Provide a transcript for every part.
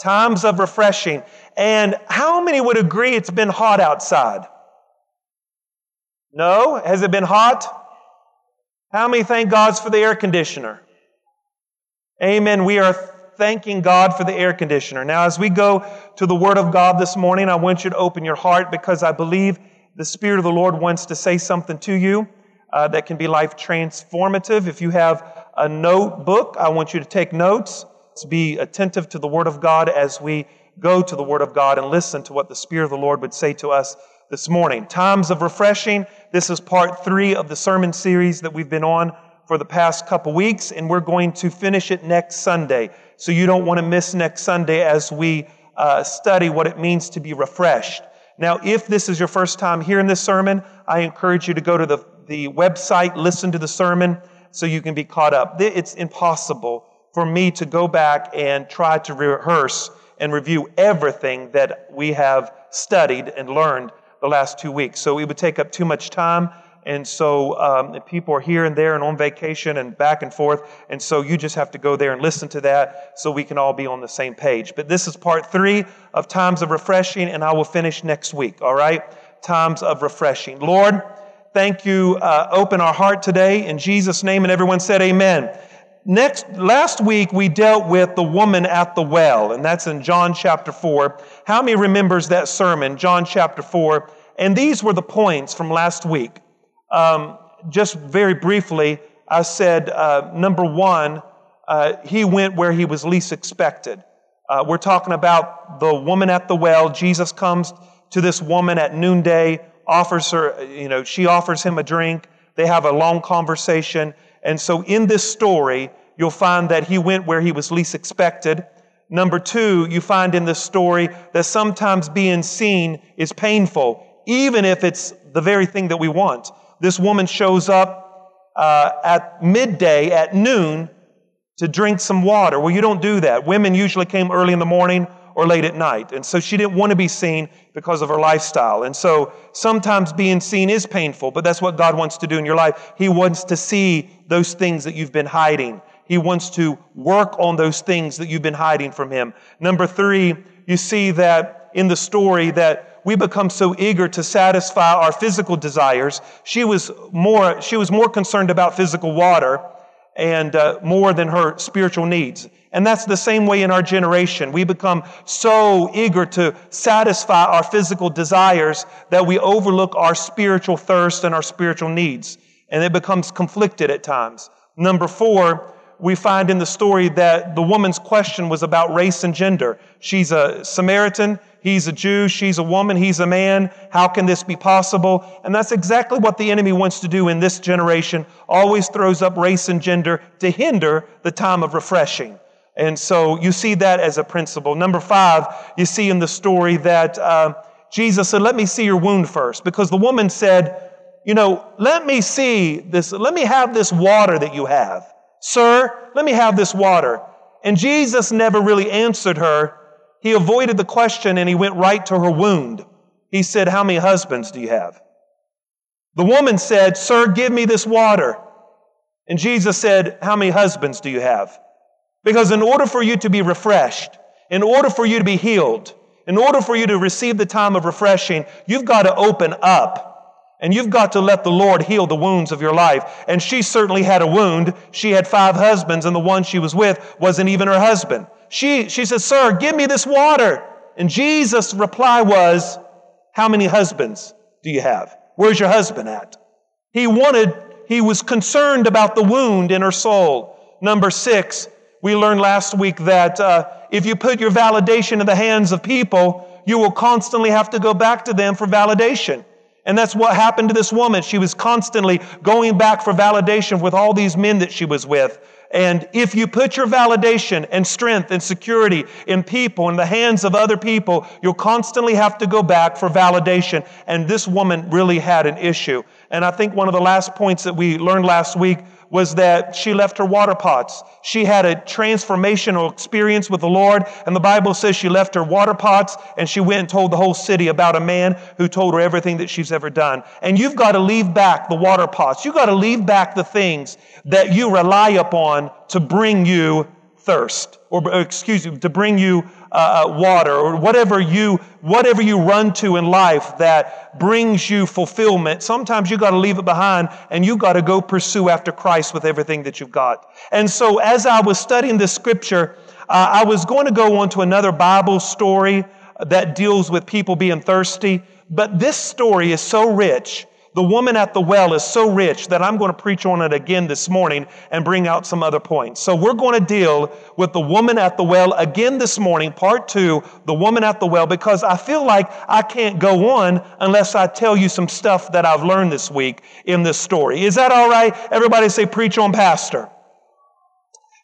Times of refreshing. And how many would agree it's been hot outside? No? Has it been hot? How many thank God for the air conditioner? Amen. We are thanking God for the air conditioner. Now, as we go to the Word of God this morning, I want you to open your heart because I believe the Spirit of the Lord wants to say something to you uh, that can be life transformative. If you have a notebook, I want you to take notes. Let's be attentive to the Word of God as we go to the Word of God and listen to what the Spirit of the Lord would say to us this morning. Times of refreshing. This is part three of the sermon series that we've been on for the past couple weeks, and we're going to finish it next Sunday. So you don't want to miss next Sunday as we uh, study what it means to be refreshed. Now, if this is your first time hearing this sermon, I encourage you to go to the, the website, listen to the sermon, so you can be caught up. It's impossible for me to go back and try to rehearse and review everything that we have studied and learned the last two weeks. So it would take up too much time. And so um, people are here and there and on vacation and back and forth. And so you just have to go there and listen to that so we can all be on the same page. But this is part three of Times of Refreshing, and I will finish next week, all right? Times of Refreshing. Lord, thank you. Uh, open our heart today in Jesus' name. And everyone said, Amen. Next, last week we dealt with the woman at the well, and that's in John chapter 4. How many remembers that sermon, John chapter 4? And these were the points from last week. Um, just very briefly, I said, uh, number one, uh, he went where he was least expected. Uh, we're talking about the woman at the well. Jesus comes to this woman at noonday, offers her, you know, she offers him a drink. They have a long conversation. And so in this story, you'll find that he went where he was least expected. Number two, you find in this story that sometimes being seen is painful, even if it's the very thing that we want this woman shows up uh, at midday, at noon, to drink some water. Well, you don't do that. Women usually came early in the morning or late at night. And so she didn't want to be seen because of her lifestyle. And so sometimes being seen is painful, but that's what God wants to do in your life. He wants to see those things that you've been hiding. He wants to work on those things that you've been hiding from Him. Number three, you see that in the story that we become so eager to satisfy our physical desires. She was more, she was more concerned about physical water and uh, more than her spiritual needs. And that's the same way in our generation. We become so eager to satisfy our physical desires that we overlook our spiritual thirst and our spiritual needs. And it becomes conflicted at times. Number four, we find in the story that the woman's question was about race and gender. She's a Samaritan. He's a Jew, she's a woman, he's a man. How can this be possible? And that's exactly what the enemy wants to do in this generation. Always throws up race and gender to hinder the time of refreshing. And so you see that as a principle. Number five, you see in the story that uh, Jesus said, Let me see your wound first. Because the woman said, You know, let me see this, let me have this water that you have. Sir, let me have this water. And Jesus never really answered her he avoided the question and he went right to her wound. He said, How many husbands do you have? The woman said, Sir, give me this water. And Jesus said, How many husbands do you have? Because in order for you to be refreshed, in order for you to be healed, in order for you to receive the time of refreshing, you've got to open up. And you've got to let the Lord heal the wounds of your life. And she certainly had a wound. She had five husbands, and the one she was with wasn't even her husband she, she says, Sir, give me this water. And Jesus' reply was, How many husbands do you have? Where's your husband at? He wanted, he was concerned about the wound in her soul. Number six, we learned last week that uh, if you put your validation in the hands of people, you will constantly have to go back to them for validation. And that's what happened to this woman. She was constantly going back for validation with all these men that she was with. And if you put your validation and strength and security in people, in the hands of other people, you'll constantly have to go back for validation. And this woman really had an issue. And I think one of the last points that we learned last week was that she left her water pots. She had a transformational experience with the Lord, and the Bible says she left her water pots and she went and told the whole city about a man who told her everything that she's ever done. And you've got to leave back the water pots. You've got to leave back the things that you rely upon to bring you thirst. Or excuse me, to bring you uh, uh, water, or whatever you, whatever you run to in life that brings you fulfillment. Sometimes you got to leave it behind and you got to go pursue after Christ with everything that you've got. And so as I was studying this scripture, uh, I was going to go on to another Bible story that deals with people being thirsty. But this story is so rich the woman at the well is so rich that I'm going to preach on it again this morning and bring out some other points. So we're going to deal with the woman at the well again this morning, part two, the woman at the well, because I feel like I can't go on unless I tell you some stuff that I've learned this week in this story. Is that all right? Everybody say, preach on, Pastor.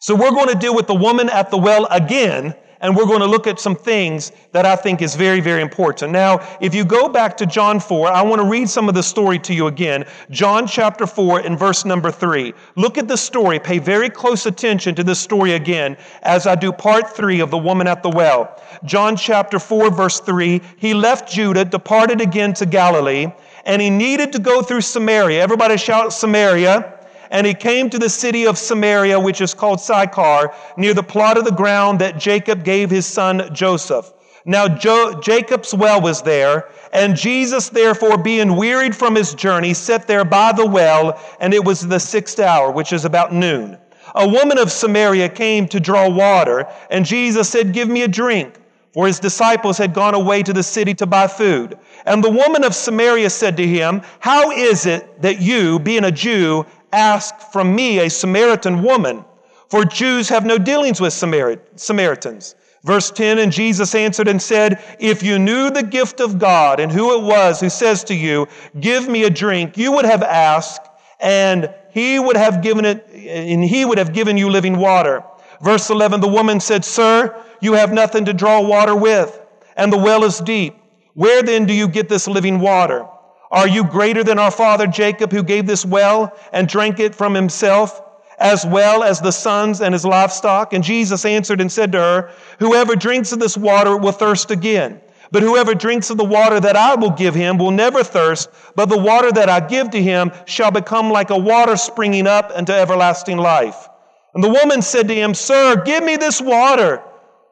So we're going to deal with the woman at the well again and we're going to look at some things that I think is very, very important. Now, if you go back to John 4, I want to read some of the story to you again. John chapter 4 and verse number 3. Look at the story. Pay very close attention to this story again as I do part 3 of the woman at the well. John chapter 4 verse 3. He left Judah, departed again to Galilee, and he needed to go through Samaria. Everybody shout Samaria and he came to the city of Samaria, which is called Sychar, near the plot of the ground that Jacob gave his son Joseph. Now jo- Jacob's well was there, and Jesus, therefore, being wearied from his journey, sat there by the well, and it was the sixth hour, which is about noon. A woman of Samaria came to draw water, and Jesus said, Give me a drink. For his disciples had gone away to the city to buy food. And the woman of Samaria said to him, How is it that you, being a Jew, ask from me, a Samaritan woman, for Jews have no dealings with Samaritans. Verse 10 And Jesus answered and said, If you knew the gift of God and who it was who says to you, Give me a drink, you would have asked, and he would have given it, and he would have given you living water. Verse 11 The woman said, Sir, you have nothing to draw water with, and the well is deep. Where then do you get this living water? Are you greater than our father Jacob, who gave this well and drank it from himself, as well as the sons and his livestock? And Jesus answered and said to her, Whoever drinks of this water will thirst again. But whoever drinks of the water that I will give him will never thirst, but the water that I give to him shall become like a water springing up into everlasting life. And the woman said to him, Sir, give me this water,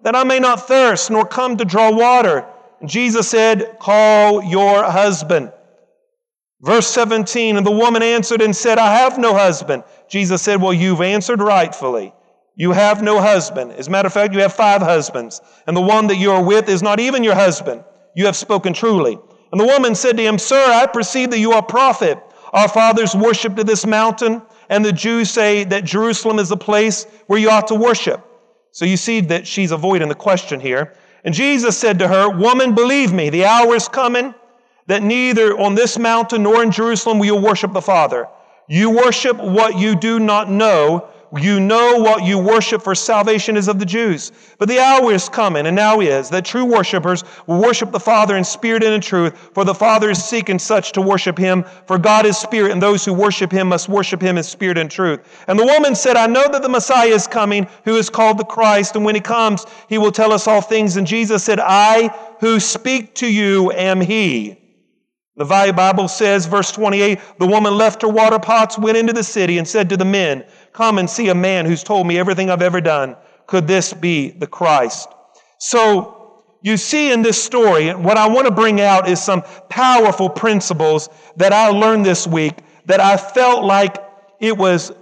that I may not thirst, nor come to draw water. And Jesus said, Call your husband. Verse 17, and the woman answered and said, I have no husband. Jesus said, Well, you've answered rightfully. You have no husband. As a matter of fact, you have five husbands, and the one that you are with is not even your husband. You have spoken truly. And the woman said to him, Sir, I perceive that you are a prophet. Our fathers worshipped at this mountain, and the Jews say that Jerusalem is the place where you ought to worship. So you see that she's avoiding the question here. And Jesus said to her, Woman, believe me, the hour is coming that neither on this mountain nor in Jerusalem will you worship the Father. You worship what you do not know. You know what you worship, for salvation is of the Jews. But the hour is coming, and now is, that true worshipers will worship the Father in spirit and in truth, for the Father is seeking such to worship him. For God is spirit, and those who worship him must worship him in spirit and truth. And the woman said, I know that the Messiah is coming, who is called the Christ, and when he comes, he will tell us all things. And Jesus said, I who speak to you am he. The Bible says, verse 28, the woman left her water pots, went into the city, and said to the men, Come and see a man who's told me everything I've ever done. Could this be the Christ? So, you see in this story, what I want to bring out is some powerful principles that I learned this week that I felt like it was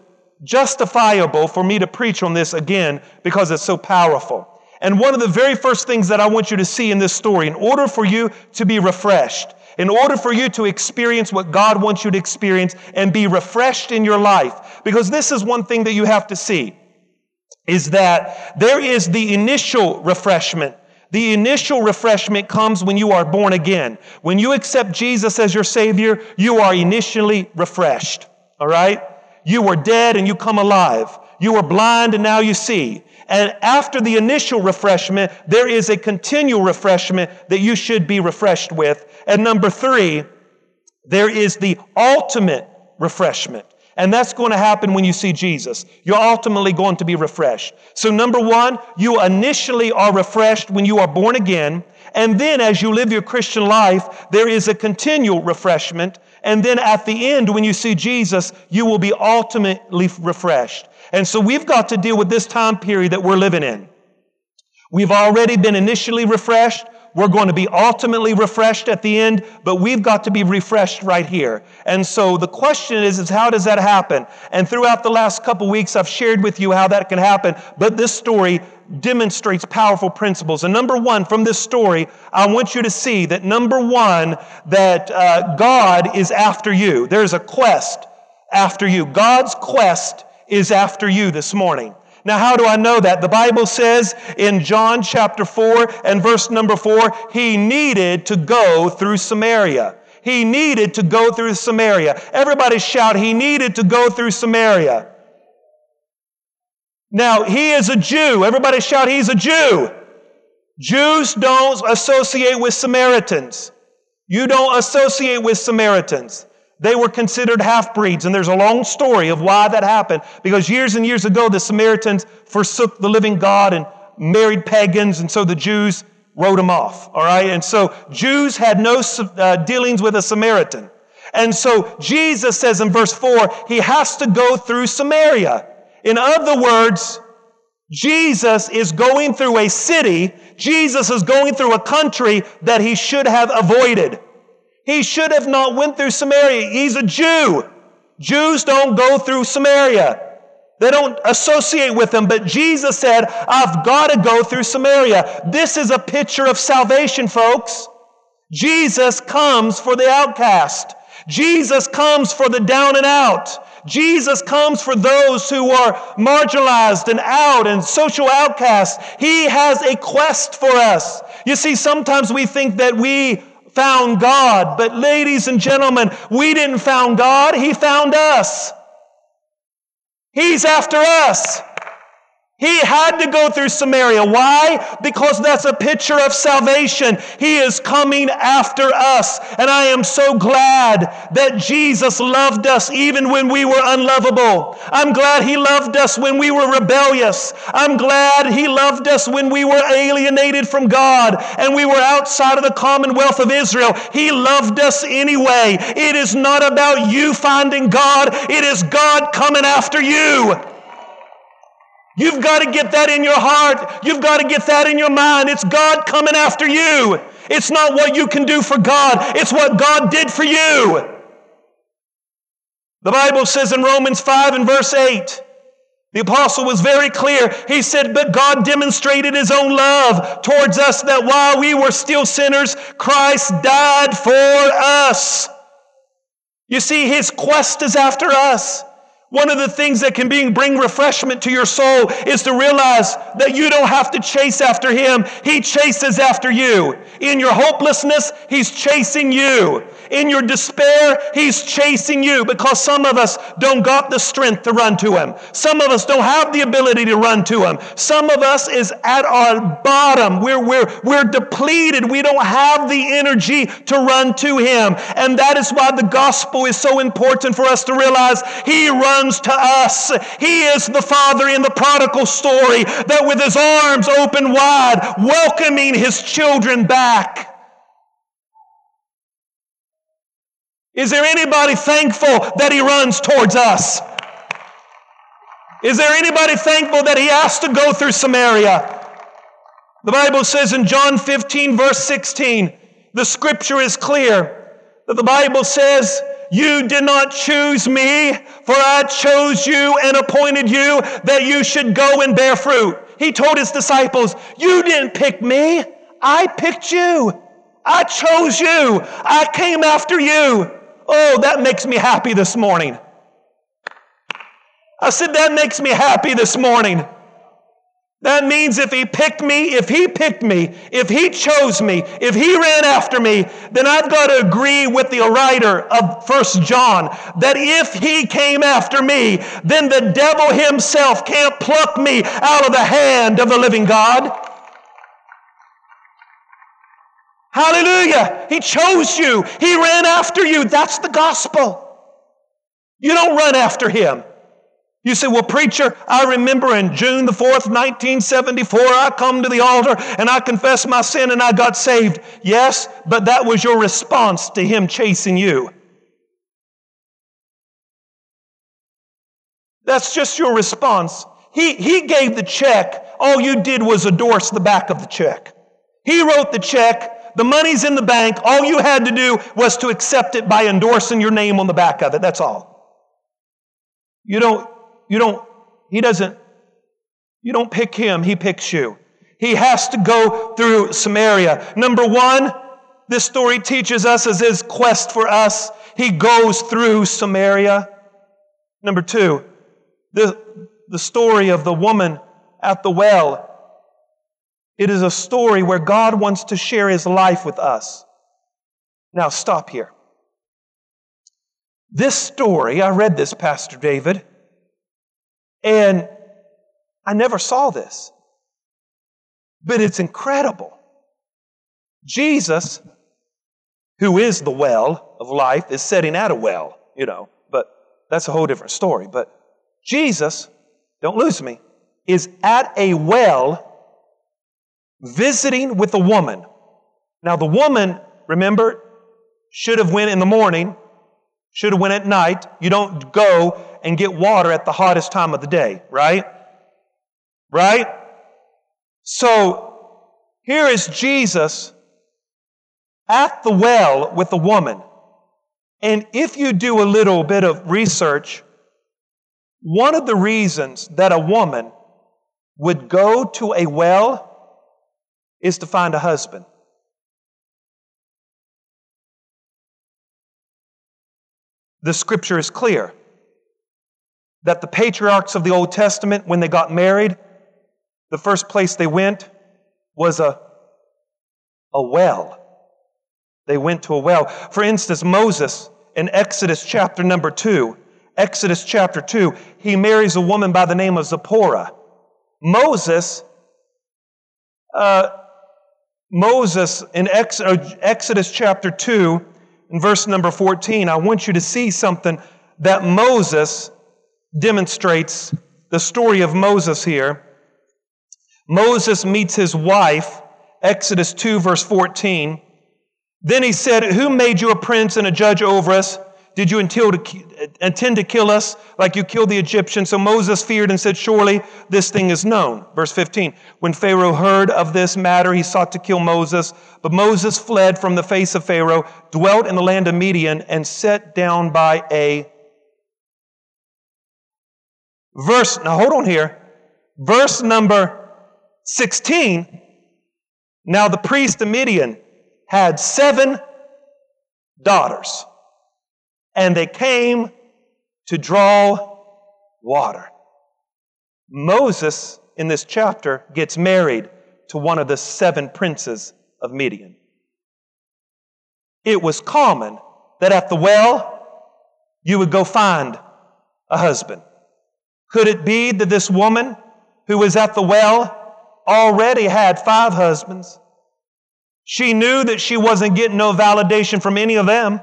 justifiable for me to preach on this again because it's so powerful. And one of the very first things that I want you to see in this story, in order for you to be refreshed, in order for you to experience what God wants you to experience and be refreshed in your life. Because this is one thing that you have to see is that there is the initial refreshment. The initial refreshment comes when you are born again. When you accept Jesus as your Savior, you are initially refreshed. All right? You were dead and you come alive. You were blind and now you see. And after the initial refreshment, there is a continual refreshment that you should be refreshed with. And number three, there is the ultimate refreshment. And that's going to happen when you see Jesus. You're ultimately going to be refreshed. So number one, you initially are refreshed when you are born again. And then as you live your Christian life, there is a continual refreshment. And then at the end, when you see Jesus, you will be ultimately refreshed. And so we've got to deal with this time period that we're living in. We've already been initially refreshed. We're going to be ultimately refreshed at the end, but we've got to be refreshed right here. And so the question is, is how does that happen? And throughout the last couple weeks, I've shared with you how that can happen, but this story demonstrates powerful principles. And number one, from this story, I want you to see that number one, that uh, God is after you. There's a quest after you. God's quest is after you this morning. Now, how do I know that? The Bible says in John chapter 4 and verse number 4, he needed to go through Samaria. He needed to go through Samaria. Everybody shout, he needed to go through Samaria. Now, he is a Jew. Everybody shout, he's a Jew. Jews don't associate with Samaritans. You don't associate with Samaritans. They were considered half breeds, and there's a long story of why that happened. Because years and years ago, the Samaritans forsook the living God and married pagans, and so the Jews wrote them off. All right? And so Jews had no uh, dealings with a Samaritan. And so Jesus says in verse 4, he has to go through Samaria. In other words, Jesus is going through a city, Jesus is going through a country that he should have avoided. He should have not went through Samaria. He's a Jew. Jews don't go through Samaria. They don't associate with them, but Jesus said, I've got to go through Samaria. This is a picture of salvation, folks. Jesus comes for the outcast. Jesus comes for the down and out. Jesus comes for those who are marginalized and out and social outcasts. He has a quest for us. You see, sometimes we think that we found God. But ladies and gentlemen, we didn't found God. He found us. He's after us. He had to go through Samaria. Why? Because that's a picture of salvation. He is coming after us. And I am so glad that Jesus loved us even when we were unlovable. I'm glad He loved us when we were rebellious. I'm glad He loved us when we were alienated from God and we were outside of the commonwealth of Israel. He loved us anyway. It is not about you finding God, it is God coming after you. You've got to get that in your heart. You've got to get that in your mind. It's God coming after you. It's not what you can do for God, it's what God did for you. The Bible says in Romans 5 and verse 8, the apostle was very clear. He said, But God demonstrated his own love towards us that while we were still sinners, Christ died for us. You see, his quest is after us. One of the things that can bring refreshment to your soul is to realize that you don't have to chase after him. He chases after you. In your hopelessness, he's chasing you. In your despair, he's chasing you because some of us don't got the strength to run to him. Some of us don't have the ability to run to him. Some of us is at our bottom. We're, we're, we're depleted. We don't have the energy to run to him. And that is why the gospel is so important for us to realize he runs to us. He is the Father in the prodigal story that with his arms open wide, welcoming his children back. Is there anybody thankful that he runs towards us? Is there anybody thankful that he has to go through Samaria? The Bible says in John 15, verse 16, the scripture is clear that the Bible says you did not choose me, for I chose you and appointed you that you should go and bear fruit. He told his disciples, You didn't pick me, I picked you. I chose you. I came after you. Oh, that makes me happy this morning. I said, That makes me happy this morning. That means if he picked me, if he picked me, if he chose me, if he ran after me, then I've got to agree with the writer of First John that if he came after me, then the devil himself can't pluck me out of the hand of the living God. Hallelujah. He chose you. He ran after you. That's the gospel. You don't run after him. You say, well, preacher, I remember in June the 4th, 1974, I come to the altar and I confess my sin and I got saved. Yes, but that was your response to him chasing you. That's just your response. He, he gave the check. All you did was endorse the back of the check. He wrote the check. The money's in the bank. All you had to do was to accept it by endorsing your name on the back of it. That's all. You don't, you don't, he doesn't, you don't pick him, he picks you. He has to go through Samaria. Number one, this story teaches us as his quest for us, he goes through Samaria. Number two, the, the story of the woman at the well. It is a story where God wants to share his life with us. Now, stop here. This story, I read this, Pastor David, and I never saw this. But it's incredible. Jesus, who is the well of life, is setting at a well, you know, but that's a whole different story. But Jesus, don't lose me, is at a well visiting with a woman. Now the woman, remember, should have went in the morning should have went at night. You don't go and get water at the hottest time of the day, right? Right? So here is Jesus at the well with the woman. And if you do a little bit of research, one of the reasons that a woman would go to a well is to find a husband. the scripture is clear that the patriarchs of the Old Testament, when they got married, the first place they went was a, a well. They went to a well. For instance, Moses in Exodus chapter number 2, Exodus chapter 2, he marries a woman by the name of Zipporah. Moses, uh, Moses in Ex- uh, Exodus chapter 2, in verse number 14, I want you to see something that Moses demonstrates the story of Moses here. Moses meets his wife, Exodus 2, verse 14. Then he said, Who made you a prince and a judge over us? Did you intend to kill us like you killed the Egyptians? So Moses feared and said, Surely this thing is known. Verse 15. When Pharaoh heard of this matter, he sought to kill Moses. But Moses fled from the face of Pharaoh, dwelt in the land of Midian, and sat down by a verse. Now hold on here. Verse number 16. Now the priest of Midian had seven daughters and they came to draw water. Moses, in this chapter, gets married to one of the seven princes of Midian. It was common that at the well, you would go find a husband. Could it be that this woman who was at the well already had five husbands? She knew that she wasn't getting no validation from any of them.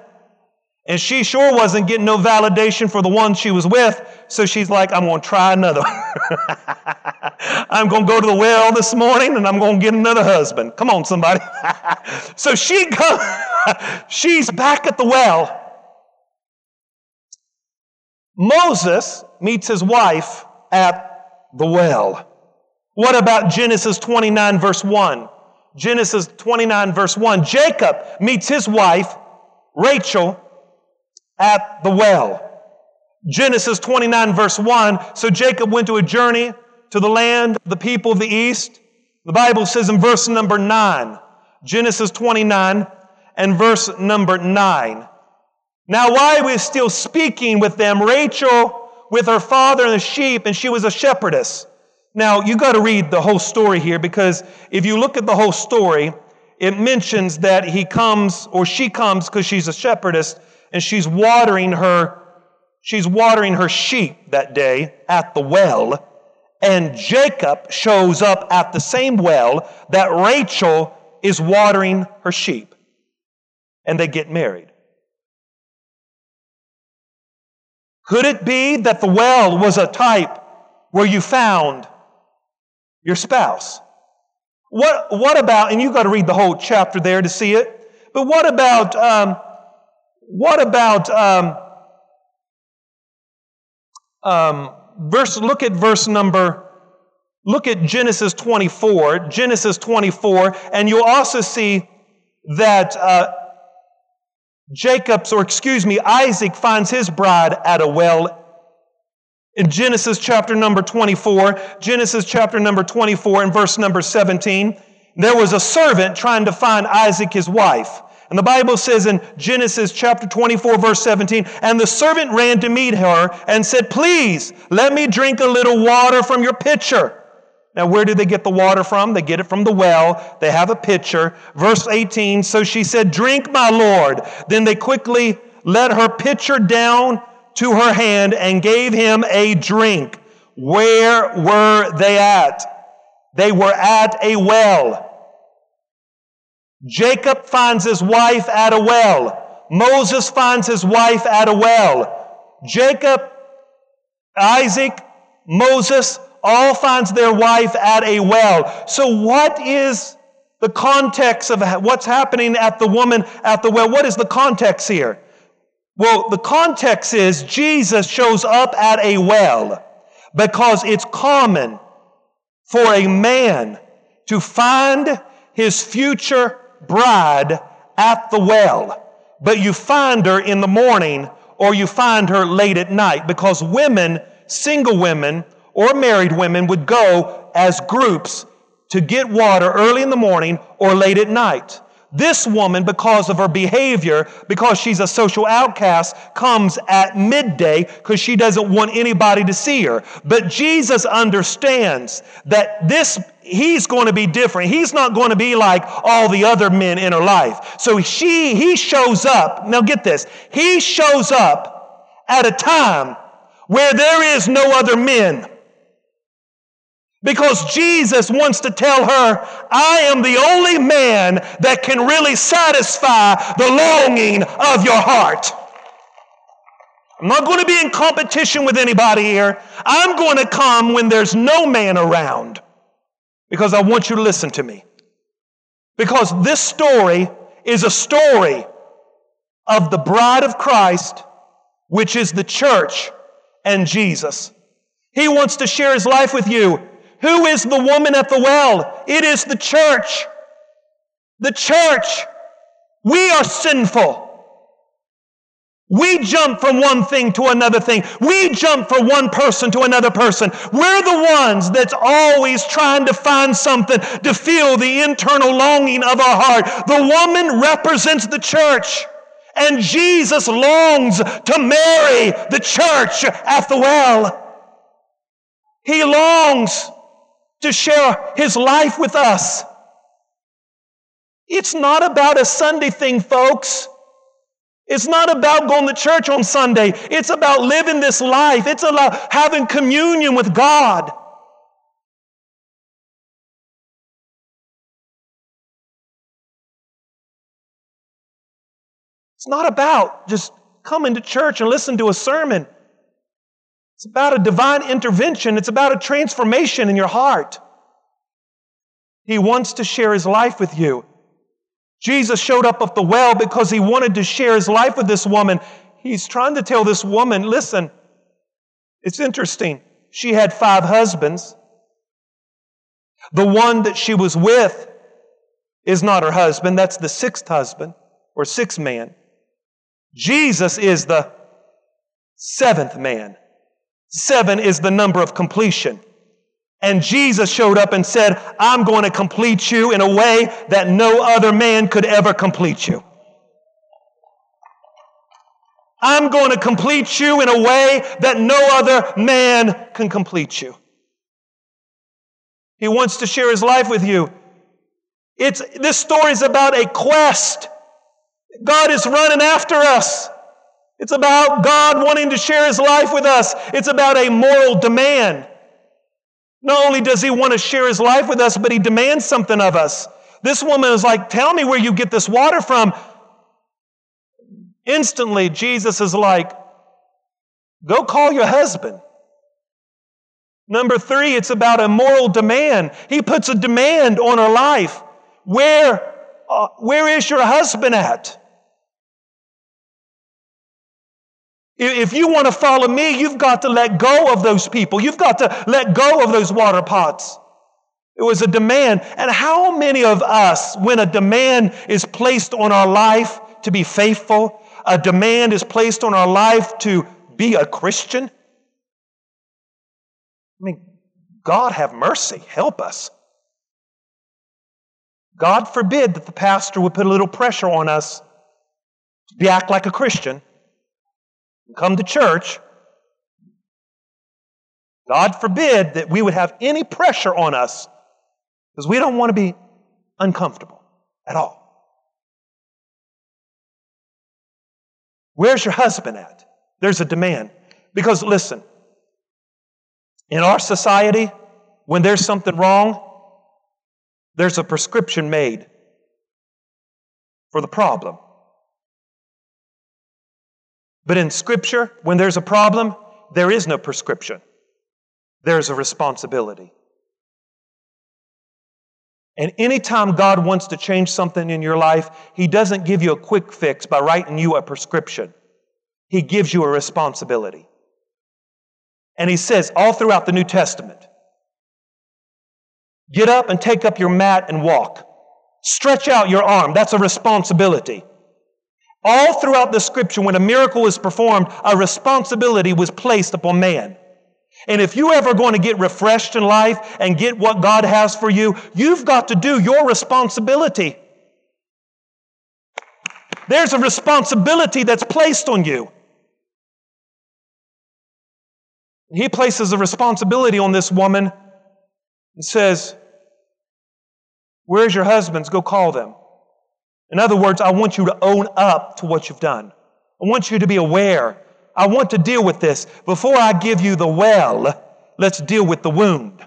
And she sure wasn't getting no validation for the one she was with, so she's like, I'm going to try another. I'm going to go to the well this morning and I'm going to get another husband. Come on, somebody. so she comes, she's back at the well. Moses meets his wife at the well. What about Genesis 29, verse 1? Genesis 29, verse 1. Jacob meets his wife, Rachel, at the well. Genesis 29 verse 1. So Jacob went to a journey to the land, the people of the east. The Bible says in verse number 9, Genesis 29 and verse number 9. Now while was still speaking with them, Rachel with her father and the sheep, and she was a shepherdess. Now you got to read the whole story here because if you look at the whole story, it mentions that he comes or she comes because she's a shepherdess and she's watering her she's watering her sheep that day at the well. And Jacob shows up at the same well that Rachel is watering her sheep. And they get married could it be that the well was a type where you found your spouse? What, what about and you've got to read the whole chapter there to see it but what about um, what about um, um, verse, look at verse number, look at Genesis 24, Genesis 24, and you'll also see that uh, Jacob's, or excuse me, Isaac finds his bride at a well in Genesis chapter number 24, Genesis chapter number 24 and verse number 17, there was a servant trying to find Isaac his wife. And the Bible says in Genesis chapter 24 verse 17, and the servant ran to meet her and said, please let me drink a little water from your pitcher. Now, where do they get the water from? They get it from the well. They have a pitcher. Verse 18, so she said, drink my Lord. Then they quickly let her pitcher down to her hand and gave him a drink. Where were they at? They were at a well. Jacob finds his wife at a well. Moses finds his wife at a well. Jacob, Isaac, Moses all finds their wife at a well. So what is the context of what's happening at the woman at the well? What is the context here? Well, the context is Jesus shows up at a well because it's common for a man to find his future bride at the well, but you find her in the morning or you find her late at night because women, single women or married women would go as groups to get water early in the morning or late at night. This woman, because of her behavior, because she's a social outcast, comes at midday because she doesn't want anybody to see her. But Jesus understands that this, he's going to be different. He's not going to be like all the other men in her life. So she, he shows up. Now get this. He shows up at a time where there is no other men. Because Jesus wants to tell her, I am the only man that can really satisfy the longing of your heart. I'm not going to be in competition with anybody here. I'm going to come when there's no man around because I want you to listen to me. Because this story is a story of the bride of Christ, which is the church and Jesus. He wants to share his life with you. Who is the woman at the well? It is the church. The church. We are sinful. We jump from one thing to another thing. We jump from one person to another person. We're the ones that's always trying to find something to feel the internal longing of our heart. The woman represents the church. And Jesus longs to marry the church at the well. He longs to share his life with us. It's not about a Sunday thing, folks. It's not about going to church on Sunday. It's about living this life. It's about having communion with God. It's not about just coming to church and listening to a sermon. It's about a divine intervention. It's about a transformation in your heart. He wants to share his life with you. Jesus showed up at the well because he wanted to share his life with this woman. He's trying to tell this woman, listen, it's interesting. She had five husbands. The one that she was with is not her husband. That's the sixth husband or sixth man. Jesus is the seventh man. Seven is the number of completion. And Jesus showed up and said, I'm going to complete you in a way that no other man could ever complete you. I'm going to complete you in a way that no other man can complete you. He wants to share his life with you. It's, this story is about a quest. God is running after us. It's about God wanting to share his life with us. It's about a moral demand. Not only does he want to share his life with us, but he demands something of us. This woman is like, Tell me where you get this water from. Instantly, Jesus is like, Go call your husband. Number three, it's about a moral demand. He puts a demand on her life. Where, uh, where is your husband at? If you want to follow me, you've got to let go of those people. You've got to let go of those water pots. It was a demand. And how many of us, when a demand is placed on our life to be faithful, a demand is placed on our life to be a Christian? I mean, God have mercy. Help us. God forbid that the pastor would put a little pressure on us to act like a Christian come to church. God forbid that we would have any pressure on us because we don't want to be uncomfortable at all. Where's your husband at? There's a demand. Because listen, in our society, when there's something wrong, there's a prescription made for the problem. But in Scripture, when there's a problem, there is no prescription, there's a responsibility. And anytime God wants to change something in your life, He doesn't give you a quick fix by writing you a prescription. He gives you a responsibility. And He says all throughout the New Testament get up and take up your mat and walk. Stretch out your arm. That's a responsibility. All throughout the scripture, when a miracle was performed, a responsibility was placed upon man. And if you ever going to get refreshed in life and get what God has for you, you've got to do your responsibility. There's a responsibility that's placed on you. He places a responsibility on this woman and says, Where's your husbands? Go call them. In other words, I want you to own up to what you've done. I want you to be aware. I want to deal with this. Before I give you the well, let's deal with the wound.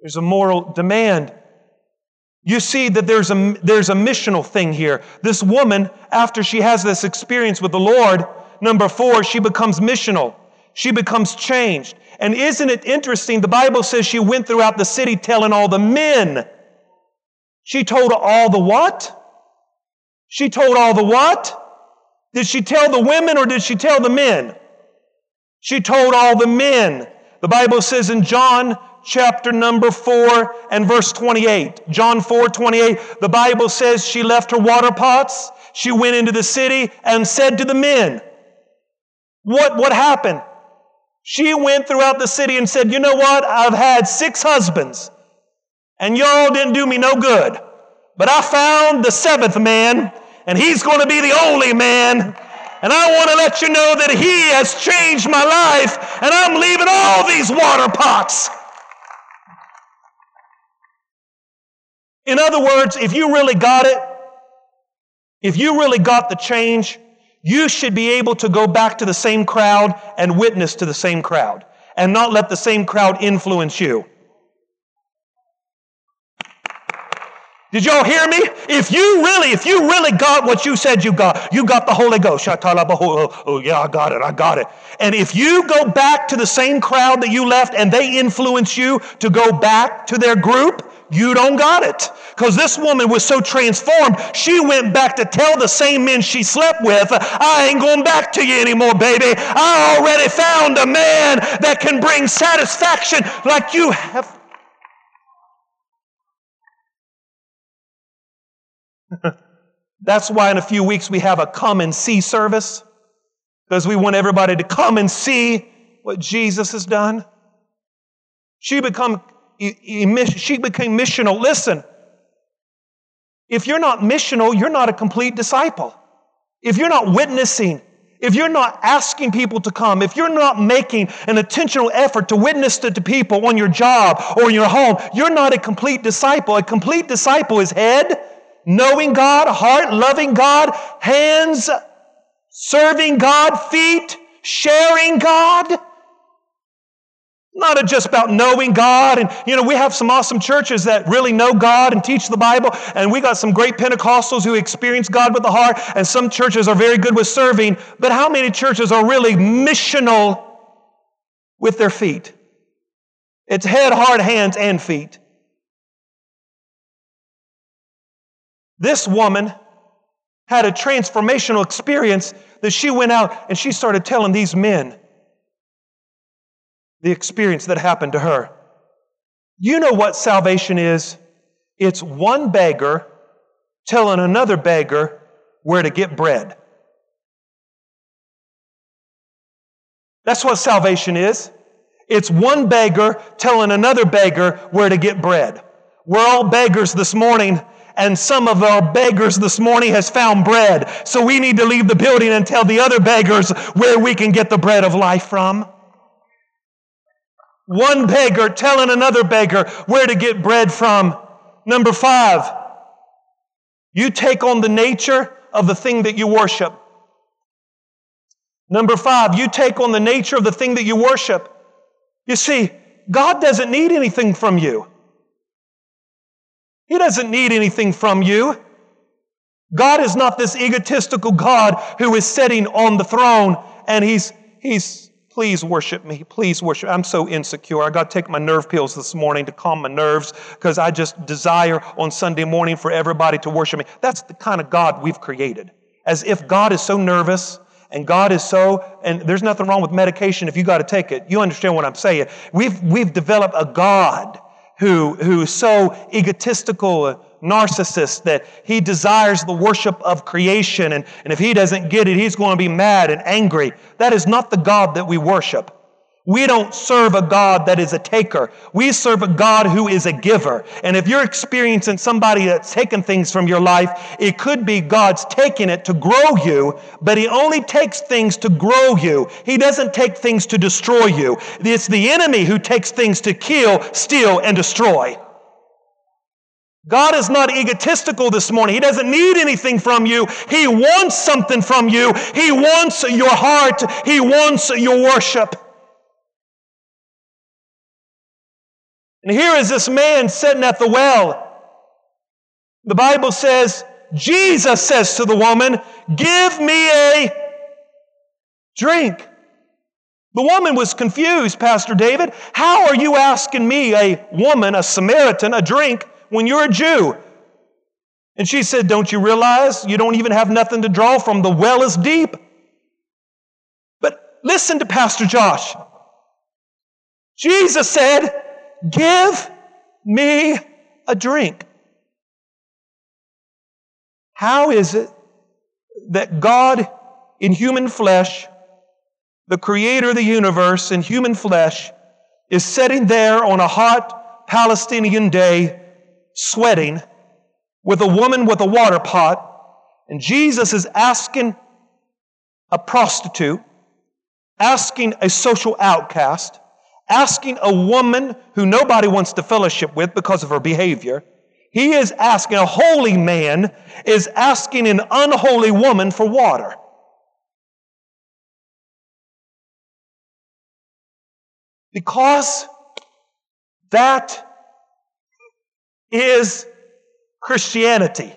There's a moral demand. You see that there's a, there's a missional thing here. This woman, after she has this experience with the Lord, number four, she becomes missional. She becomes changed. And isn't it interesting? The Bible says she went throughout the city telling all the men she told all the what? She told all the what? Did she tell the women or did she tell the men? She told all the men. The Bible says in John chapter number 4 and verse 28, John 4 28, the Bible says she left her water pots, she went into the city and said to the men, What, what happened? She went throughout the city and said, You know what? I've had six husbands and y'all didn't do me no good. But I found the seventh man, and he's going to be the only man. And I want to let you know that he has changed my life, and I'm leaving all these water pots. In other words, if you really got it, if you really got the change, you should be able to go back to the same crowd and witness to the same crowd and not let the same crowd influence you. Did y'all hear me? If you really, if you really got what you said you got, you got the Holy Ghost. Oh, yeah, I got it, I got it. And if you go back to the same crowd that you left and they influence you to go back to their group, you don't got it. Because this woman was so transformed, she went back to tell the same men she slept with, I ain't going back to you anymore, baby. I already found a man that can bring satisfaction like you have That's why in a few weeks we have a come and see service, because we want everybody to come and see what Jesus has done. She become she became missional. Listen, if you're not missional, you're not a complete disciple. If you're not witnessing, if you're not asking people to come, if you're not making an intentional effort to witness to, to people on your job or in your home, you're not a complete disciple. A complete disciple is head, knowing God, heart, loving God, hands, serving God, feet, sharing God. Not just about knowing God. And, you know, we have some awesome churches that really know God and teach the Bible. And we got some great Pentecostals who experience God with the heart. And some churches are very good with serving. But how many churches are really missional with their feet? It's head, heart, hands, and feet. This woman had a transformational experience that she went out and she started telling these men the experience that happened to her. You know what salvation is? It's one beggar telling another beggar where to get bread. That's what salvation is. It's one beggar telling another beggar where to get bread. We're all beggars this morning, and some of our beggars this morning has found bread. So we need to leave the building and tell the other beggars where we can get the bread of life from. One beggar telling another beggar where to get bread from. Number five, you take on the nature of the thing that you worship. Number five, you take on the nature of the thing that you worship. You see, God doesn't need anything from you. He doesn't need anything from you. God is not this egotistical God who is sitting on the throne and he's, he's Please worship me. Please worship. I'm so insecure. I got to take my nerve pills this morning to calm my nerves because I just desire on Sunday morning for everybody to worship me. That's the kind of God we've created. As if God is so nervous and God is so, and there's nothing wrong with medication if you got to take it. You understand what I'm saying. We've, we've developed a God who, who is so egotistical narcissist that he desires the worship of creation, and, and if he doesn't get it, he's going to be mad and angry. That is not the God that we worship. We don't serve a God that is a taker. We serve a God who is a giver. And if you're experiencing somebody that's taken things from your life, it could be God's taking it to grow you, but He only takes things to grow you. He doesn't take things to destroy you. It's the enemy who takes things to kill, steal, and destroy. God is not egotistical this morning. He doesn't need anything from you. He wants something from you. He wants your heart. He wants your worship. And here is this man sitting at the well. The Bible says, Jesus says to the woman, Give me a drink. The woman was confused, Pastor David. How are you asking me, a woman, a Samaritan, a drink? when you're a Jew? And she said, Don't you realize you don't even have nothing to draw from? The well is deep. But listen to Pastor Josh. Jesus said, Give me a drink. How is it that God in human flesh, the creator of the universe in human flesh, is sitting there on a hot Palestinian day sweating with a woman with a water pot, and Jesus is asking a prostitute, asking a social outcast, asking a woman who nobody wants to fellowship with because of her behavior. He is asking, a holy man is asking an unholy woman for water. Because that is Christianity.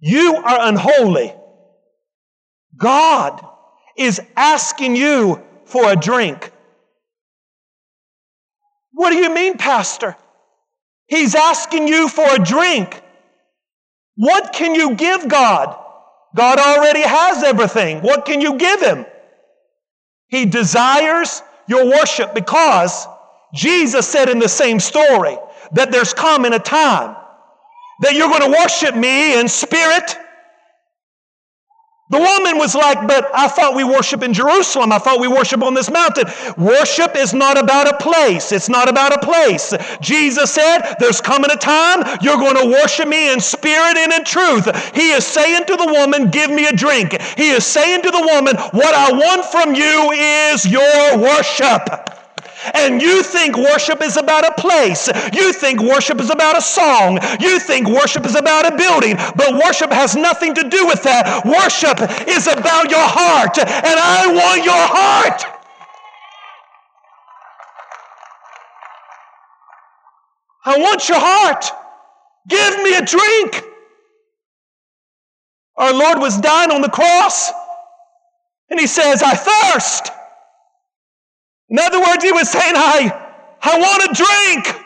You are unholy. God is asking you for a drink. What do you mean, Pastor? He's asking you for a drink. What can you give God? God already has everything. What can you give Him? He desires your worship because Jesus said in the same story that there's coming a time that you're going to worship me in spirit. The woman was like, But I thought we worship in Jerusalem. I thought we worship on this mountain. Worship is not about a place. It's not about a place. Jesus said, There's coming a time you're going to worship me in spirit and in truth. He is saying to the woman, Give me a drink. He is saying to the woman, What I want from you is your worship. And you think worship is about a place. You think worship is about a song. You think worship is about a building. But worship has nothing to do with that. Worship is about your heart. And I want your heart. I want your heart. Give me a drink. Our Lord was dying on the cross. And he says, I thirst. In other words, he was saying, I, I want a drink.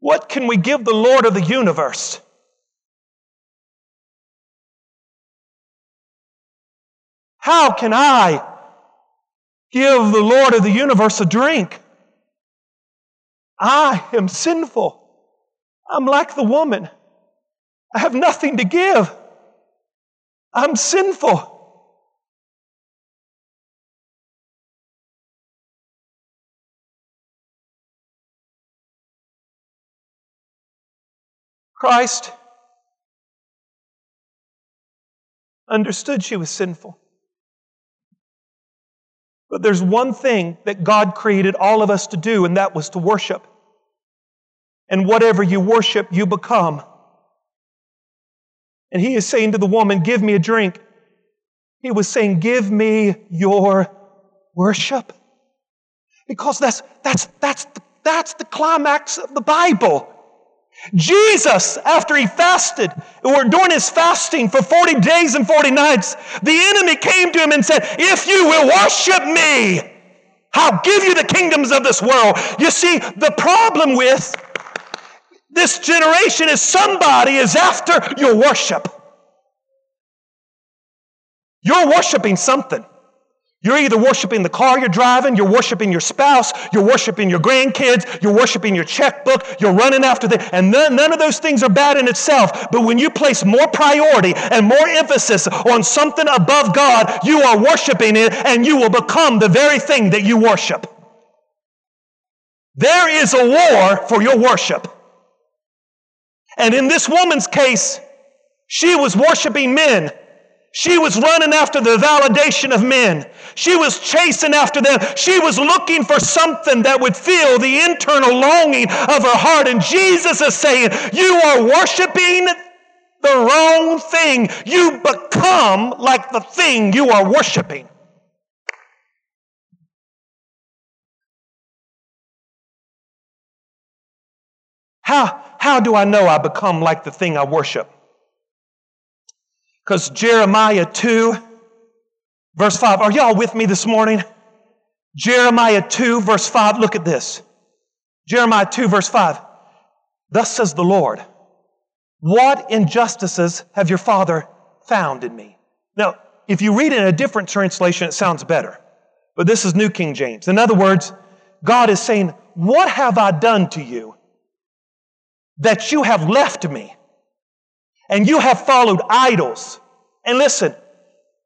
What can we give the Lord of the universe? How can I give the Lord of the universe a drink? I am sinful. I'm like the woman. I have nothing to give. I'm sinful. Christ understood she was sinful. But there's one thing that God created all of us to do, and that was to worship. And whatever you worship, you become. And he is saying to the woman, Give me a drink. He was saying, Give me your worship. Because that's, that's, that's, that's the climax of the Bible. Jesus, after he fasted, or during his fasting for 40 days and 40 nights, the enemy came to him and said, If you will worship me, I'll give you the kingdoms of this world. You see, the problem with this generation is somebody is after your worship. You're worshiping something. You're either worshiping the car you're driving, you're worshiping your spouse, you're worshiping your grandkids, you're worshiping your checkbook, you're running after them. And none, none, of those things are bad in itself. But when you place more priority and more emphasis on something above God, you are worshiping it and you will become the very thing that you worship. There is a war for your worship. And in this woman's case, she was worshiping men she was running after the validation of men. She was chasing after them. She was looking for something that would fill the internal longing of her heart. And Jesus is saying, You are worshiping the wrong thing. You become like the thing you are worshiping. How, how do I know I become like the thing I worship? Because Jeremiah 2, verse 5, are y'all with me this morning? Jeremiah 2, verse 5, look at this. Jeremiah 2, verse 5. Thus says the Lord, What injustices have your father found in me? Now, if you read it in a different translation, it sounds better. But this is New King James. In other words, God is saying, What have I done to you that you have left me? and you have followed idols. And listen,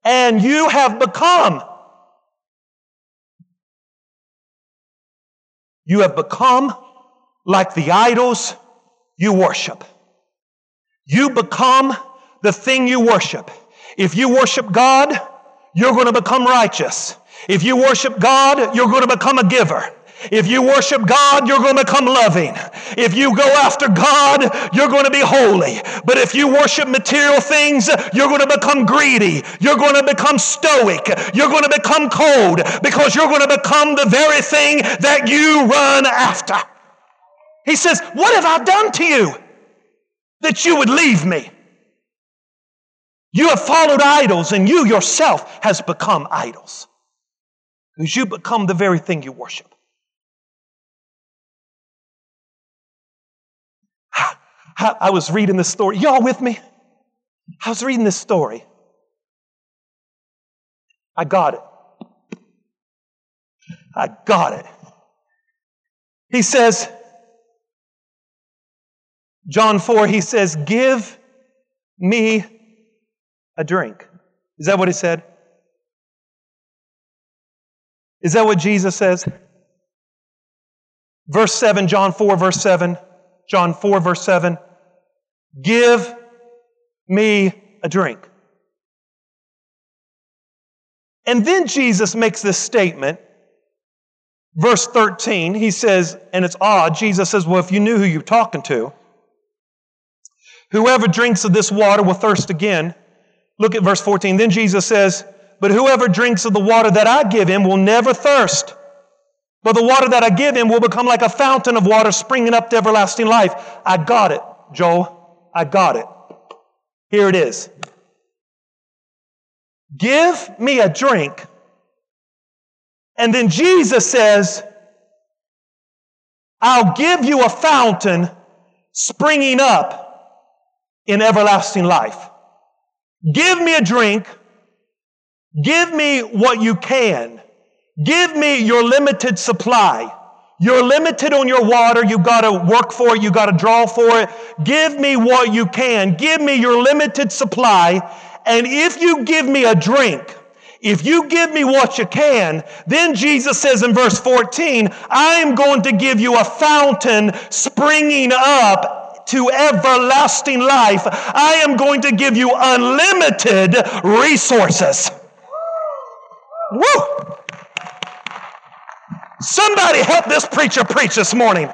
and you have become. You have become like the idols you worship. You become the thing you worship. If you worship God, you're going to become righteous. If you worship God, you're going to become a giver. If you worship God, you're going to become loving. If you go after God, you're going to be holy. But if you worship material things, you're going to become greedy. You're going to become stoic. You're going to become cold because you're going to become the very thing that you run after. He says, What have I done to you that you would leave me? You have followed idols, and you yourself has become idols. Because you become the very thing you worship. I was reading this story. Y'all with me? I was reading this story. I got it. I got it. He says, John 4, he says, Give me a drink. Is that what he said? Is that what Jesus says? Verse 7, John 4, verse 7. John 4, verse 7 Give me a drink. And then Jesus makes this statement. Verse 13, he says, and it's odd, Jesus says, Well, if you knew who you're talking to, whoever drinks of this water will thirst again. Look at verse 14. Then Jesus says, But whoever drinks of the water that I give him will never thirst. But the water that I give him will become like a fountain of water springing up to everlasting life. I got it, Joel. I got it. Here it is. Give me a drink. And then Jesus says, I'll give you a fountain springing up in everlasting life. Give me a drink. Give me what you can. Give me your limited supply. You're limited on your water. You've got to work for it. You've got to draw for it. Give me what you can. Give me your limited supply. And if you give me a drink, if you give me what you can, then Jesus says in verse 14, I am going to give you a fountain springing up to everlasting life. I am going to give you unlimited resources. Woo! Somebody help this preacher preach this morning.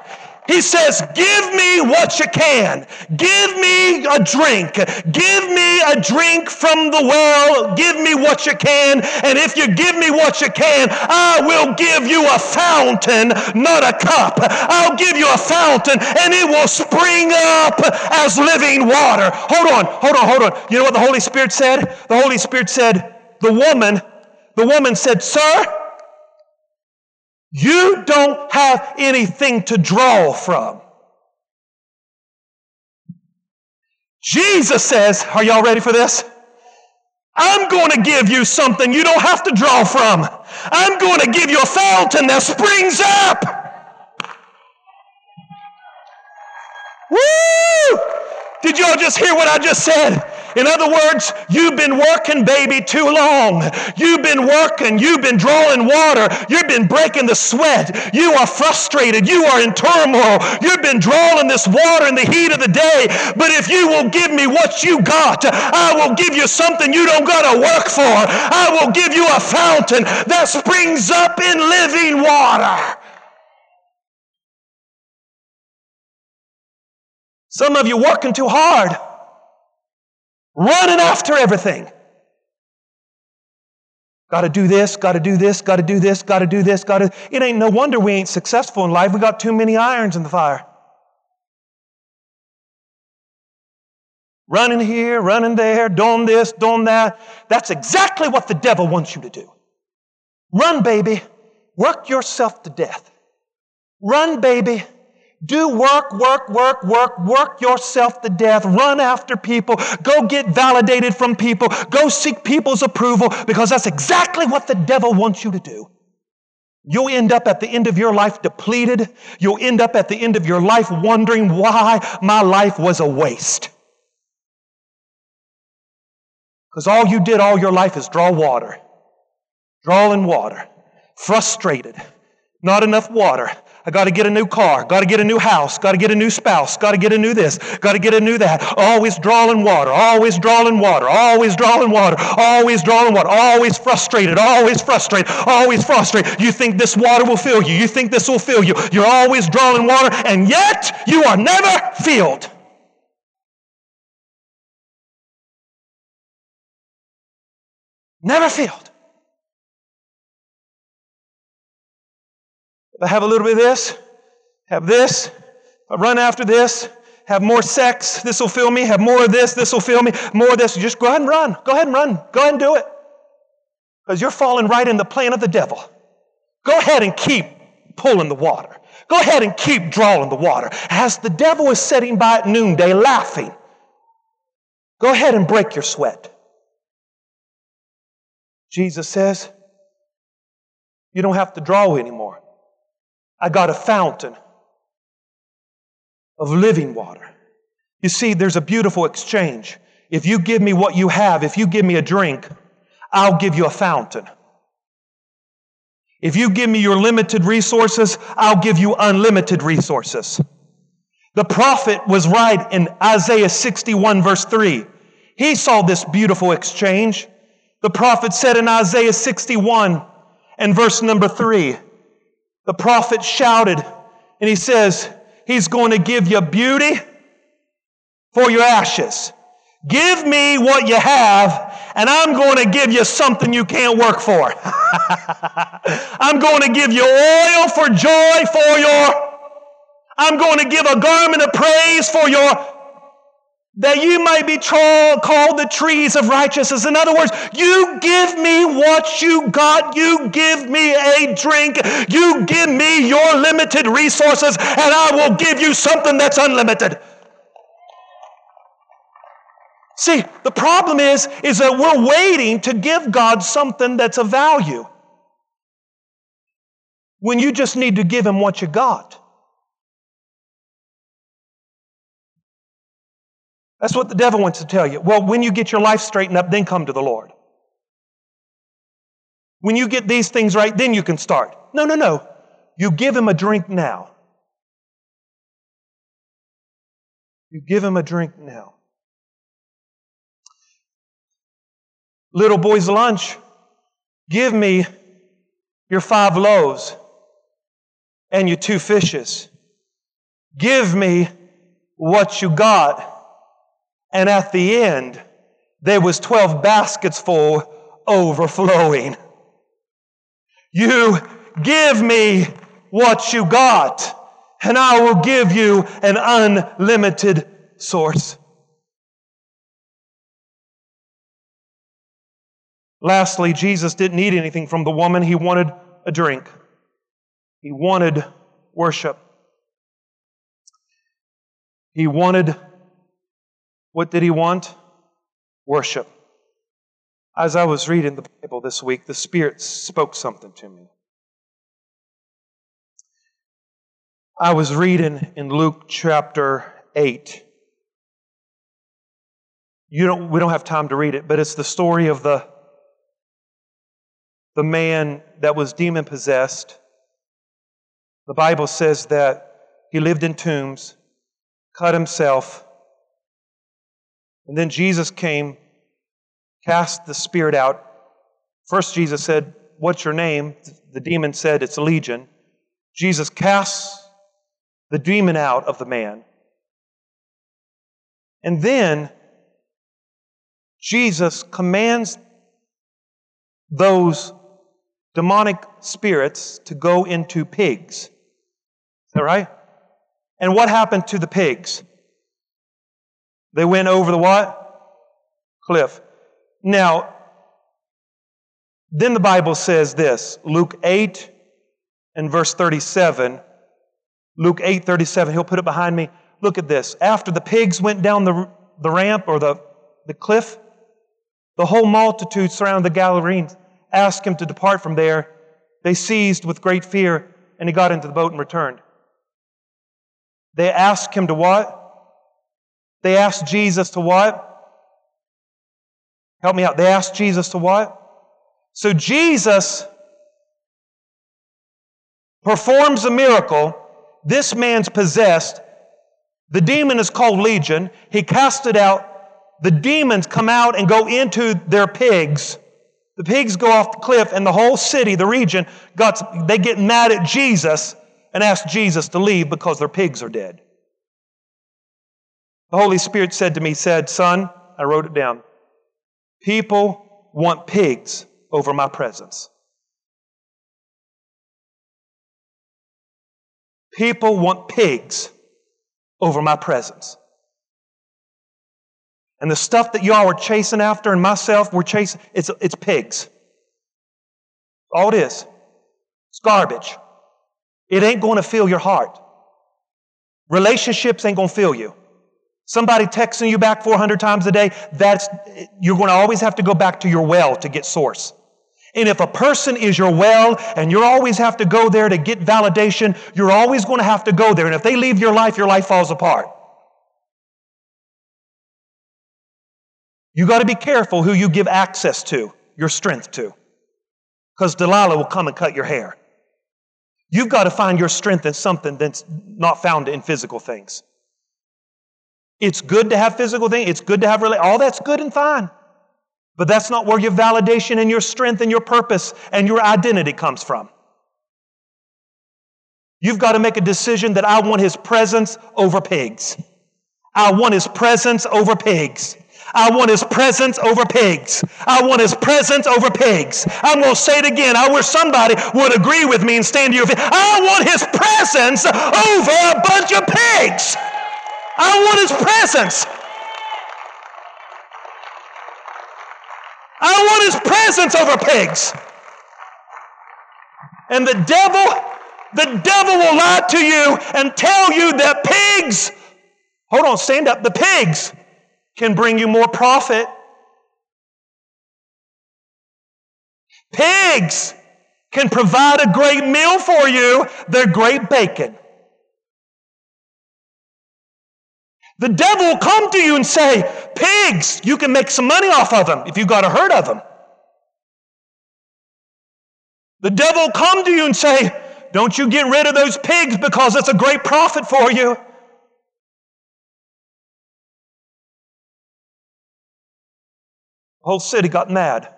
He says, Give me what you can. Give me a drink. Give me a drink from the well. Give me what you can. And if you give me what you can, I will give you a fountain, not a cup. I'll give you a fountain and it will spring up as living water. Hold on, hold on, hold on. You know what the Holy Spirit said? The Holy Spirit said, The woman, the woman said, Sir, you don't have anything to draw from. Jesus says, Are y'all ready for this? I'm going to give you something you don't have to draw from. I'm going to give you a fountain that springs up. Woo! Did y'all just hear what I just said? In other words, you've been working, baby, too long. You've been working. You've been drawing water. You've been breaking the sweat. You are frustrated. You are in turmoil. You've been drawing this water in the heat of the day. But if you will give me what you got, I will give you something you don't got to work for. I will give you a fountain that springs up in living water. Some of you working too hard running after everything. Got to do this, got to do this, got to do this, got to do this, got to. It ain't no wonder we ain't successful in life. We got too many irons in the fire. Running here, running there, doing this, doing that. That's exactly what the devil wants you to do. Run, baby. Work yourself to death. Run, baby. Do work, work, work, work, work yourself to death. Run after people. Go get validated from people. Go seek people's approval because that's exactly what the devil wants you to do. You'll end up at the end of your life depleted. You'll end up at the end of your life wondering why my life was a waste. Because all you did all your life is draw water, drawing water, frustrated, not enough water, I got to get a new car, got to get a new house, got to get a new spouse, got to get a new this, got to get a new that. Always drawing water, always drawing water, always drawing water, always drawing water, always frustrated, always frustrated, always frustrated. You think this water will fill you, you think this will fill you. You're always drawing water, and yet you are never filled. Never filled. If I have a little bit of this, have this, I run after this, have more sex, this will fill me, have more of this, this will fill me, more of this, just go ahead and run. Go ahead and run. Go ahead and do it. Because you're falling right in the plan of the devil. Go ahead and keep pulling the water. Go ahead and keep drawing the water. As the devil is sitting by at noonday laughing, go ahead and break your sweat. Jesus says, you don't have to draw anymore. I got a fountain of living water. You see, there's a beautiful exchange. If you give me what you have, if you give me a drink, I'll give you a fountain. If you give me your limited resources, I'll give you unlimited resources. The prophet was right in Isaiah 61 verse 3. He saw this beautiful exchange. The prophet said in Isaiah 61 and verse number 3, the prophet shouted and he says, He's going to give you beauty for your ashes. Give me what you have, and I'm going to give you something you can't work for. I'm going to give you oil for joy for your. I'm going to give a garment of praise for your that you might be called the trees of righteousness. In other words, you give me what you got. You give me a drink. You give me your limited resources, and I will give you something that's unlimited. See, the problem is, is that we're waiting to give God something that's of value when you just need to give Him what you got. That's what the devil wants to tell you. Well, when you get your life straightened up, then come to the Lord. When you get these things right, then you can start. No, no, no. You give him a drink now. You give him a drink now. Little boy's lunch. Give me your five loaves and your two fishes. Give me what you got and at the end, there was 12 baskets full overflowing. You give me what you got, and I will give you an unlimited source. Lastly, Jesus didn't need anything from the woman. He wanted a drink. He wanted worship. He wanted what did he want? Worship. As I was reading the Bible this week, the Spirit spoke something to me. I was reading in Luke chapter 8. You don't, we don't have time to read it, but it's the story of the, the man that was demon possessed. The Bible says that he lived in tombs, cut himself, and then Jesus came, cast the spirit out. First, Jesus said, What's your name? The demon said, It's a legion. Jesus casts the demon out of the man. And then Jesus commands those demonic spirits to go into pigs. Is that right? And what happened to the pigs? They went over the what? Cliff. Now, then the Bible says this Luke 8 and verse 37. Luke 8 37, he'll put it behind me. Look at this. After the pigs went down the, the ramp or the, the cliff, the whole multitude surrounding the Galileans asked him to depart from there. They seized with great fear, and he got into the boat and returned. They asked him to what? They asked Jesus to what? Help me out. They asked Jesus to what? So Jesus performs a miracle. This man's possessed. The demon is called Legion. He cast it out. The demons come out and go into their pigs. The pigs go off the cliff, and the whole city, the region, got, they get mad at Jesus and ask Jesus to leave because their pigs are dead. The Holy Spirit said to me, said, Son, I wrote it down. People want pigs over my presence. People want pigs over my presence. And the stuff that y'all are chasing after and myself, we're chasing, it's, it's pigs. All it is. It's garbage. It ain't going to fill your heart. Relationships ain't going to fill you. Somebody texting you back 400 times a day, that's, you're going to always have to go back to your well to get source. And if a person is your well and you always have to go there to get validation, you're always going to have to go there. And if they leave your life, your life falls apart. You got to be careful who you give access to, your strength to. Because Delilah will come and cut your hair. You've got to find your strength in something that's not found in physical things. It's good to have physical things. It's good to have all that's good and fine. But that's not where your validation and your strength and your purpose and your identity comes from. You've got to make a decision that I want his presence over pigs. I want his presence over pigs. I want his presence over pigs. I want his presence over pigs. I'm going to say it again. I wish somebody would agree with me and stand to your feet. I want his presence over a bunch of pigs. I want his presence. I want his presence over pigs. And the devil, the devil will lie to you and tell you that pigs, hold on, stand up, the pigs can bring you more profit. Pigs can provide a great meal for you, they're great bacon. The devil will come to you and say, Pigs, you can make some money off of them if you got a herd of them. The devil will come to you and say, Don't you get rid of those pigs because it's a great profit for you. The whole city got mad.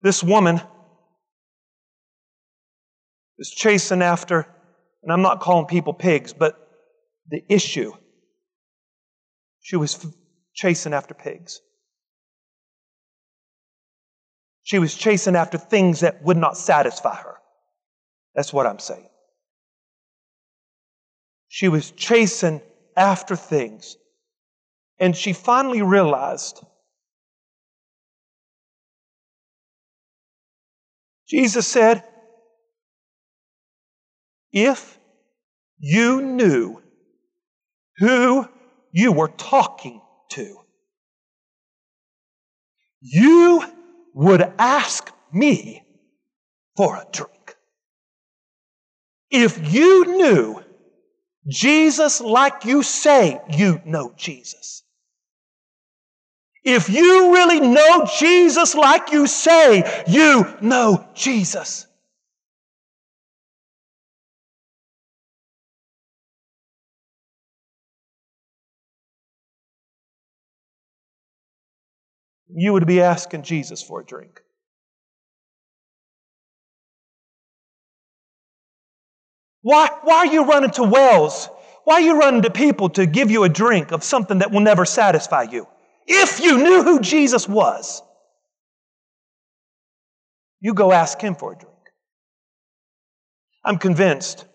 This woman is chasing after, and I'm not calling people pigs, but the issue. She was chasing after pigs. She was chasing after things that would not satisfy her. That's what I'm saying. She was chasing after things. And she finally realized Jesus said, If you knew who you were talking to, you would ask me for a drink. If you knew Jesus like you say you know Jesus, if you really know Jesus like you say you know Jesus, you would be asking Jesus for a drink. Why, why are you running to wells? Why are you running to people to give you a drink of something that will never satisfy you? If you knew who Jesus was, you go ask him for a drink. I'm convinced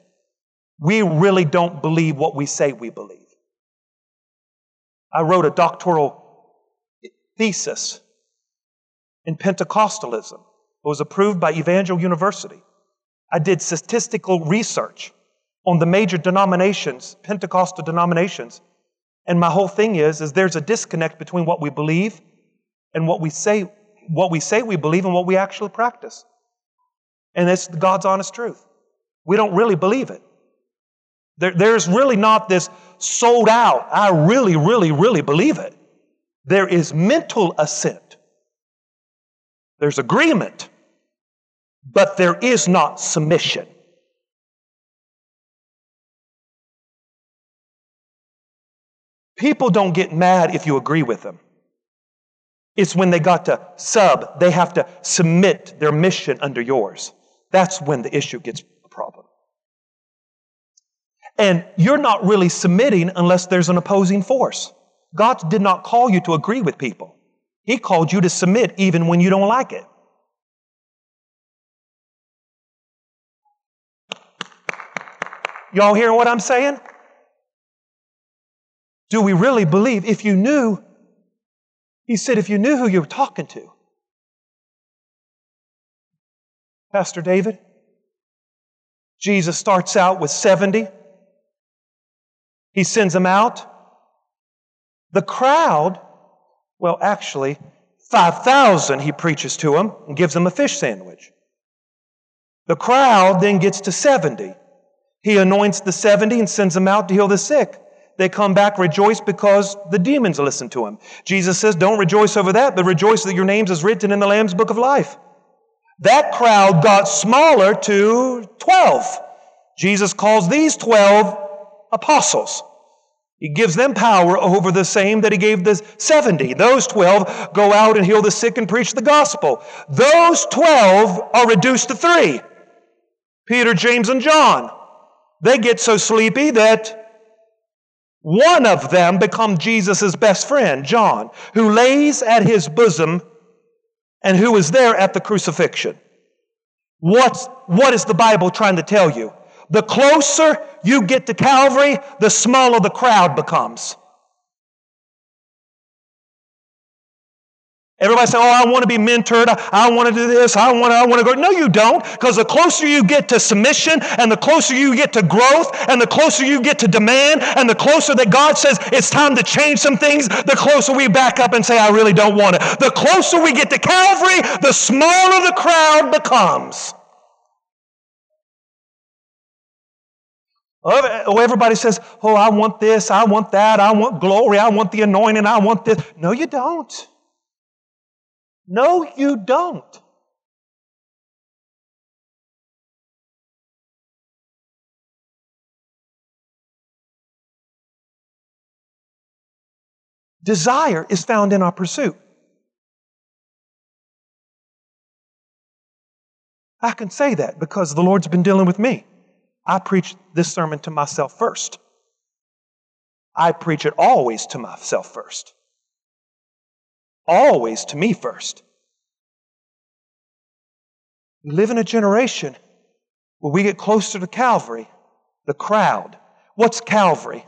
we really don't believe what we say we believe. I wrote a doctoral thesis in Pentecostalism. It was approved by Evangel University. I did statistical research on the major denominations, Pentecostal denominations, and my whole thing is, is there's a disconnect between what we believe and what we say, what we say we believe and what we actually practice. And it's God's honest truth. We don't really believe it. There, there's really not this sold out, I really, really, really believe it. There is mental assent. There's agreement, but there is not submission. People don't get mad if you agree with them. It's when they got to sub, they have to submit their mission under yours. That's when the issue gets a problem. And you're not really submitting unless there's an opposing force. God did not call you to agree with people. He called you to submit even when you don't like it. Y'all hearing what I'm saying? Do we really believe? If you knew, he said, if you knew who you were talking to. Pastor David, Jesus starts out with 70. He sends them out. The crowd, well, actually, 5,000 he preaches to them and gives them a fish sandwich. The crowd then gets to 70. He anoints the 70 and sends them out to heal the sick. They come back, rejoice because the demons listen to him. Jesus says, Don't rejoice over that, but rejoice that your names is written in the Lamb's book of life. That crowd got smaller to 12. Jesus calls these 12 apostles. He gives them power over the same that he gave the 70. Those 12 go out and heal the sick and preach the gospel. Those 12 are reduced to three Peter, James, and John. They get so sleepy that one of them becomes Jesus' best friend, John, who lays at his bosom and who is there at the crucifixion. What's, what is the Bible trying to tell you? The closer you get to Calvary, the smaller the crowd becomes. Everybody say, "Oh, I want to be mentored. I, want to do this. I want to. I want to go." No, you don't, because the closer you get to submission, and the closer you get to growth, and the closer you get to demand, and the closer that God says it's time to change some things, the closer we back up and say, "I really don't want it." The closer we get to Calvary, the smaller the crowd becomes. Oh, everybody says, Oh, I want this, I want that, I want glory, I want the anointing, I want this. No, you don't. No, you don't. Desire is found in our pursuit. I can say that because the Lord's been dealing with me. I preach this sermon to myself first. I preach it always to myself first. Always to me first. We live in a generation where we get closer to Calvary, the crowd. What's Calvary?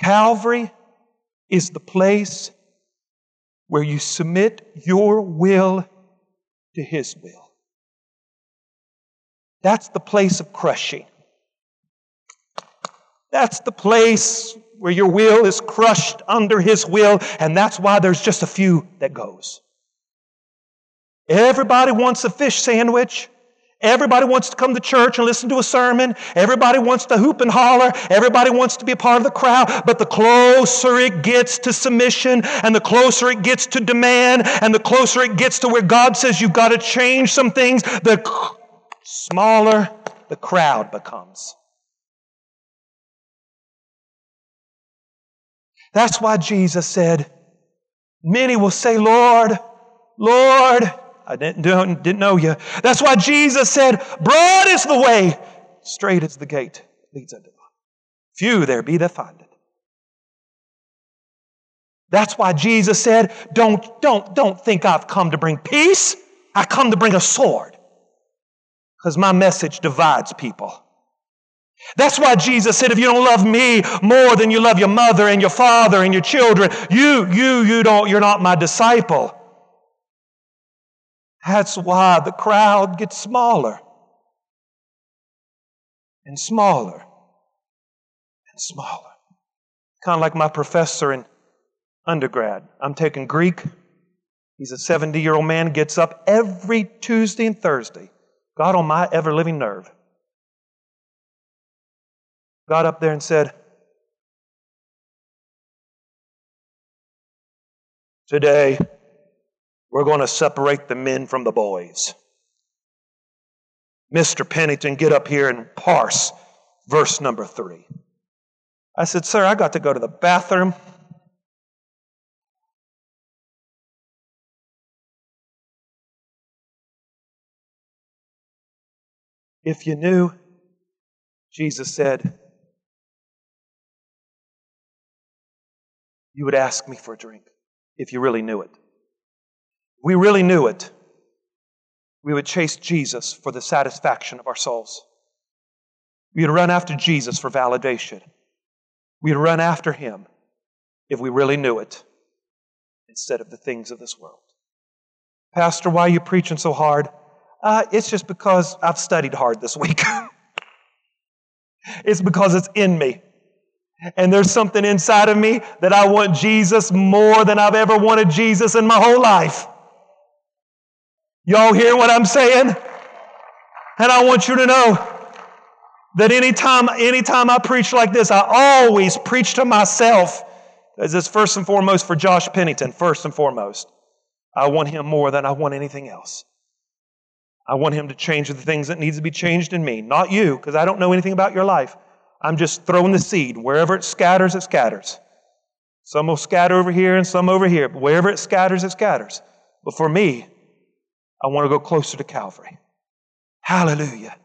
Calvary is the place where you submit your will to His will. That's the place of crushing. That's the place where your will is crushed under His will, and that's why there's just a few that goes. Everybody wants a fish sandwich. Everybody wants to come to church and listen to a sermon. Everybody wants to hoop and holler. Everybody wants to be a part of the crowd. But the closer it gets to submission and the closer it gets to demand and the closer it gets to where God says you've got to change some things, the smaller the crowd becomes. That's why Jesus said, Many will say, Lord, Lord, I didn't, didn't know you. That's why Jesus said, Broad is the way, straight is the gate leads unto life. Few there be that find it. That's why Jesus said, Don't, don't, don't think I've come to bring peace. I come to bring a sword because my message divides people. That's why Jesus said, if you don't love me more than you love your mother and your father and your children, you, you, you don't, you're not my disciple. That's why the crowd gets smaller and smaller and smaller. Kind of like my professor in undergrad. I'm taking Greek. He's a 70 year old man, gets up every Tuesday and Thursday God on my ever living nerve, got up there and said, Today, we're going to separate the men from the boys. Mr. Pennington, get up here and parse verse number three. I said, Sir, I got to go to the bathroom. If you knew, Jesus said, you would ask me for a drink if you really knew it. We really knew it. We would chase Jesus for the satisfaction of our souls. We'd run after Jesus for validation. We'd run after him if we really knew it instead of the things of this world. Pastor, why are you preaching so hard? Uh, it's just because I've studied hard this week. it's because it's in me. And there's something inside of me that I want Jesus more than I've ever wanted Jesus in my whole life. Y'all hear what I'm saying? And I want you to know that anytime, anytime I preach like this, I always preach to myself. As it's first and foremost for Josh Pennington, first and foremost. I want him more than I want anything else. I want him to change the things that needs to be changed in me, not you, because I don't know anything about your life. I'm just throwing the seed. Wherever it scatters, it scatters. Some will scatter over here and some over here, but wherever it scatters, it scatters. But for me, I want to go closer to Calvary. Hallelujah.